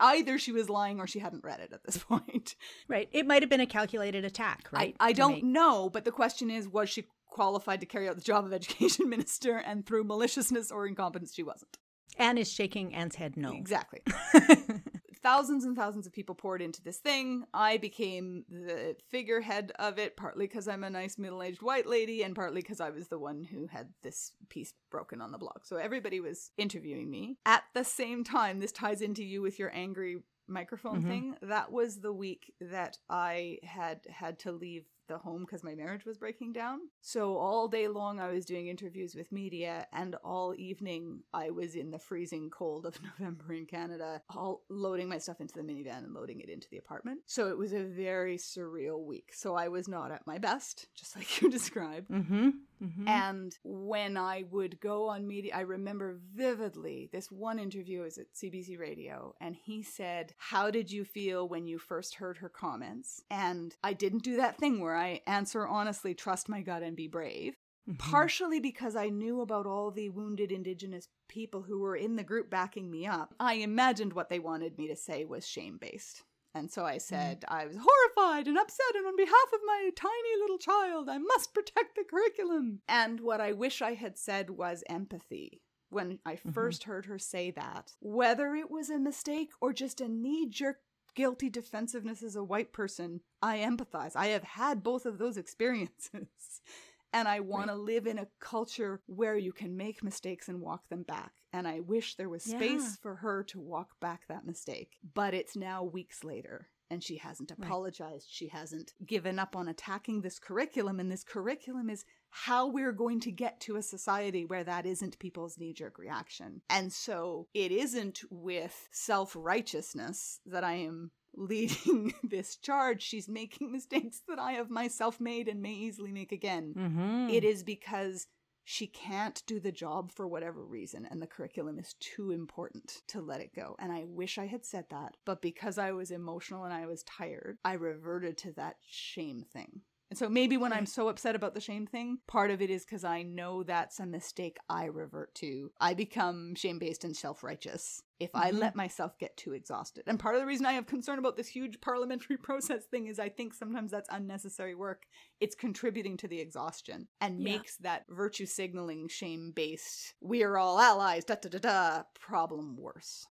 Either she was lying or she hadn't read it at this point. Right. It might have been a calculated attack, right? I, I don't make- know, but the question is was she qualified to carry out the job of education minister and through maliciousness or incompetence she wasn't? Anne is shaking Anne's head no. Exactly. thousands and thousands of people poured into this thing. I became the figurehead of it, partly because I'm a nice middle aged white lady, and partly because I was the one who had this piece broken on the blog. So everybody was interviewing me. At the same time, this ties into you with your angry microphone mm-hmm. thing. That was the week that I had had to leave the home because my marriage was breaking down. So all day long I was doing interviews with media and all evening I was in the freezing cold of November in Canada, all loading my stuff into the minivan and loading it into the apartment. So it was a very surreal week. So I was not at my best, just like you described. Mm-hmm. Mm-hmm. And when I would go on media, I remember vividly this one interview was at CBC Radio, and he said, How did you feel when you first heard her comments? And I didn't do that thing where I answer honestly, trust my gut, and be brave. Mm-hmm. Partially because I knew about all the wounded Indigenous people who were in the group backing me up, I imagined what they wanted me to say was shame based. And so I mm. said, mm. I was horrified and upset, and on behalf of my tiny little child, I must protect the curriculum. And what I wish I had said was empathy when I 1st mm-hmm. heard her say that. Whether it was a mistake or just a knee jerk guilty defensiveness as a white person, I empathize. I have had both of those experiences. And I want to live in a culture where you can make mistakes and walk them back. And I wish there was space yeah. for her to walk back that mistake. But it's now weeks later and she hasn't apologized. Right. She hasn't given up on attacking this curriculum. And this curriculum is how we're going to get to a society where that isn't people's knee jerk reaction. And so it isn't with self righteousness that I am leading this charge, she's making mistakes that I have myself made and may easily make again. Mm-hmm. It is because she can't do the job for whatever reason, and the curriculum is too important to let it go. And I wish I had said that, but because I was emotional and I was tired, I reverted to that shame thing. And so maybe when I'm so upset about the shame thing, part of it is because I know that's a mistake I revert to. I become shame based and self righteous if mm-hmm. I let myself get too exhausted. And part of the reason I have concern about this huge parliamentary process thing is I think sometimes that's unnecessary work. It's contributing to the exhaustion and yeah. makes that virtue signaling, shame based, we are all allies, da da da da problem worse.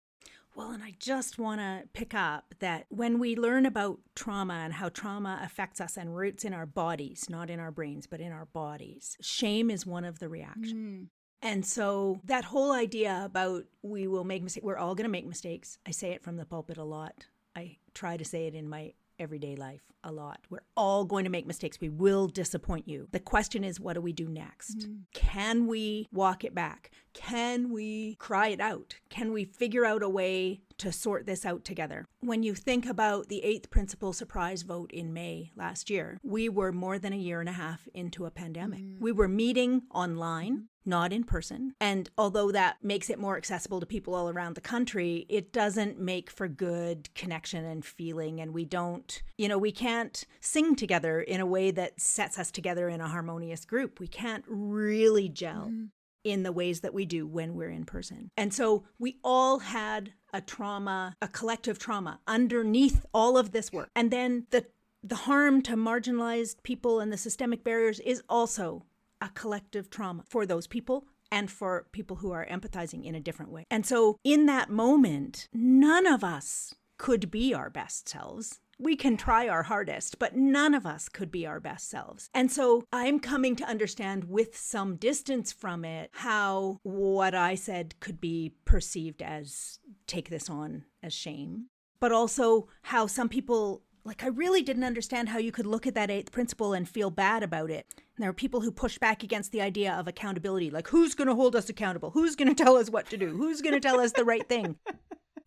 Well, and I just want to pick up that when we learn about trauma and how trauma affects us and roots in our bodies, not in our brains, but in our bodies, shame is one of the reactions. Mm. And so that whole idea about we will make mistakes, we're all going to make mistakes. I say it from the pulpit a lot. I try to say it in my everyday life a lot. We're all going to make mistakes. We will disappoint you. The question is, what do we do next? Mm-hmm. Can we walk it back? can we cry it out? Can we figure out a way to sort this out together? When you think about the eighth principle surprise vote in May last year, we were more than a year and a half into a pandemic. Mm. We were meeting online not in person. And although that makes it more accessible to people all around the country, it doesn't make for good connection and feeling. And we don't, you know, we can't sing together in a way that sets us together in a harmonious group. We can't really gel. Mm-hmm. In the ways that we do when we're in person. And so we all had a trauma, a collective trauma underneath all of this work. And then the the harm to marginalized people and the systemic barriers is also a collective trauma for those people and for people who are empathizing in a different way. And so, in that moment, none of us could be our best selves. We can try our hardest, but none of us could be our best selves. And so I'm coming to understand with some distance from it how what I said could be perceived as take this on as shame, but also how some people like I really didn't understand how you could look at that eighth principle and feel bad about it. And there are people who push back against the idea of accountability, like who's going to hold us accountable? Who's going to tell us what to do? Who's going to tell us the right thing?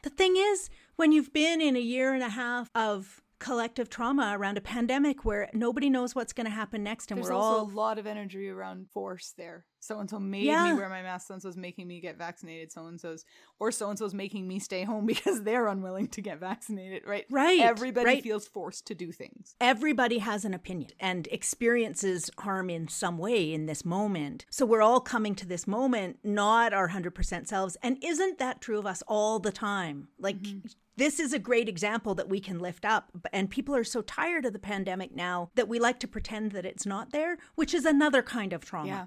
The thing is, when you've been in a year and a half of collective trauma around a pandemic where nobody knows what's going to happen next and There's we're also all a lot of energy around force there so and so made yeah. me wear my mask so and so's making me get vaccinated so and so's or so and so's making me stay home because they're unwilling to get vaccinated right right everybody right. feels forced to do things everybody has an opinion and experiences harm in some way in this moment so we're all coming to this moment not our 100% selves and isn't that true of us all the time like mm-hmm this is a great example that we can lift up. And people are so tired of the pandemic now that we like to pretend that it's not there, which is another kind of trauma. Yeah.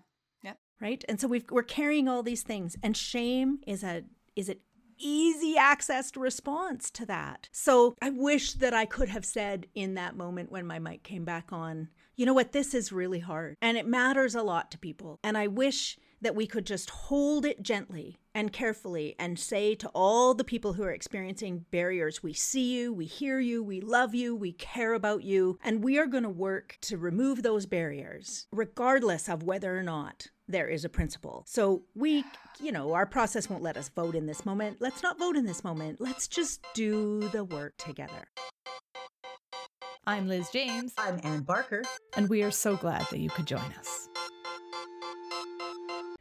Right. And so we've, we're carrying all these things, and shame is a is an easy accessed response to that. So I wish that I could have said in that moment when my mic came back on, you know what, this is really hard and it matters a lot to people. And I wish that we could just hold it gently and carefully and say to all the people who are experiencing barriers, we see you, we hear you, we love you, we care about you, and we are going to work to remove those barriers, regardless of whether or not there is a principle. So we, you know, our process won't let us vote in this moment. Let's not vote in this moment. Let's just do the work together. I'm Liz James. I'm Anne Barker. And we are so glad that you could join us.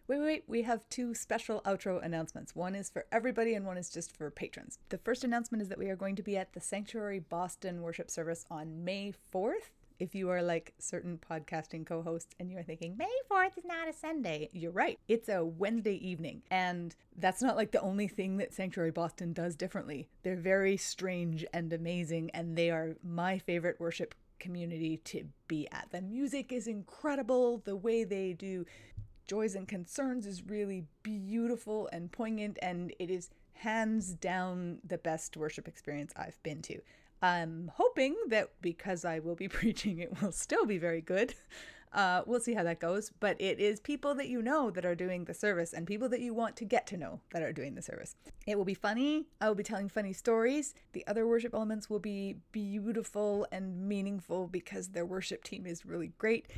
Wait, wait, wait. We have two special outro announcements. One is for everybody and one is just for patrons. The first announcement is that we are going to be at the Sanctuary Boston worship service on May 4th. If you are like certain podcasting co hosts and you're thinking, May 4th is not a Sunday, you're right. It's a Wednesday evening. And that's not like the only thing that Sanctuary Boston does differently. They're very strange and amazing, and they are my favorite worship community to be at. The music is incredible. The way they do Joys and Concerns is really beautiful and poignant, and it is hands down the best worship experience I've been to. I'm hoping that because I will be preaching, it will still be very good. Uh, we'll see how that goes. But it is people that you know that are doing the service and people that you want to get to know that are doing the service. It will be funny. I will be telling funny stories. The other worship elements will be beautiful and meaningful because their worship team is really great.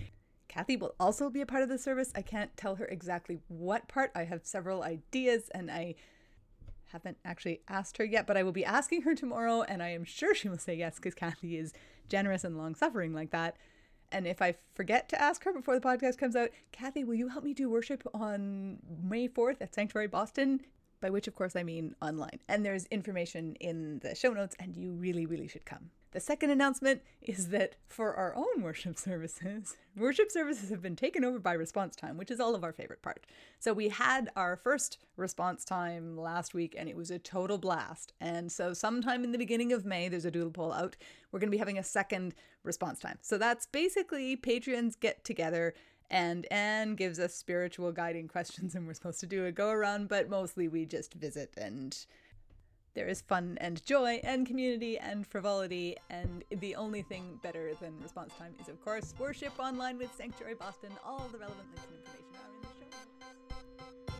Kathy will also be a part of the service. I can't tell her exactly what part. I have several ideas and I haven't actually asked her yet, but I will be asking her tomorrow and I am sure she will say yes because Kathy is generous and long suffering like that. And if I forget to ask her before the podcast comes out, Kathy, will you help me do worship on May 4th at Sanctuary Boston? By which, of course, I mean online. And there's information in the show notes, and you really, really should come. The second announcement is that for our own worship services, worship services have been taken over by response time, which is all of our favorite part. So we had our first response time last week and it was a total blast. And so sometime in the beginning of May, there's a doodle poll out. We're going to be having a second response time. So that's basically patrons get together and Anne gives us spiritual guiding questions and we're supposed to do a go around, but mostly we just visit and there is fun and joy and community and frivolity, and the only thing better than response time is, of course, worship online with Sanctuary Boston. All the relevant links and information are in the show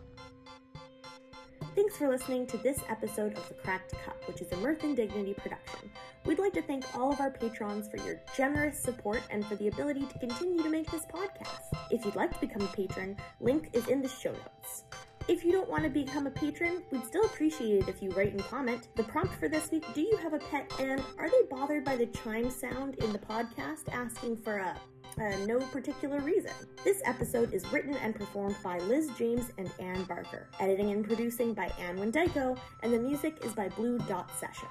notes. Thanks for listening to this episode of The Cracked Cup, which is a Mirth and Dignity production. We'd like to thank all of our patrons for your generous support and for the ability to continue to make this podcast. If you'd like to become a patron, link is in the show notes. If you don't want to become a patron, we'd still appreciate it if you write and comment. The prompt for this week Do you have a pet and are they bothered by the chime sound in the podcast asking for a uh, no particular reason. This episode is written and performed by Liz James and Anne Barker. Editing and producing by Ann Wendyko, and the music is by Blue Dot Sessions.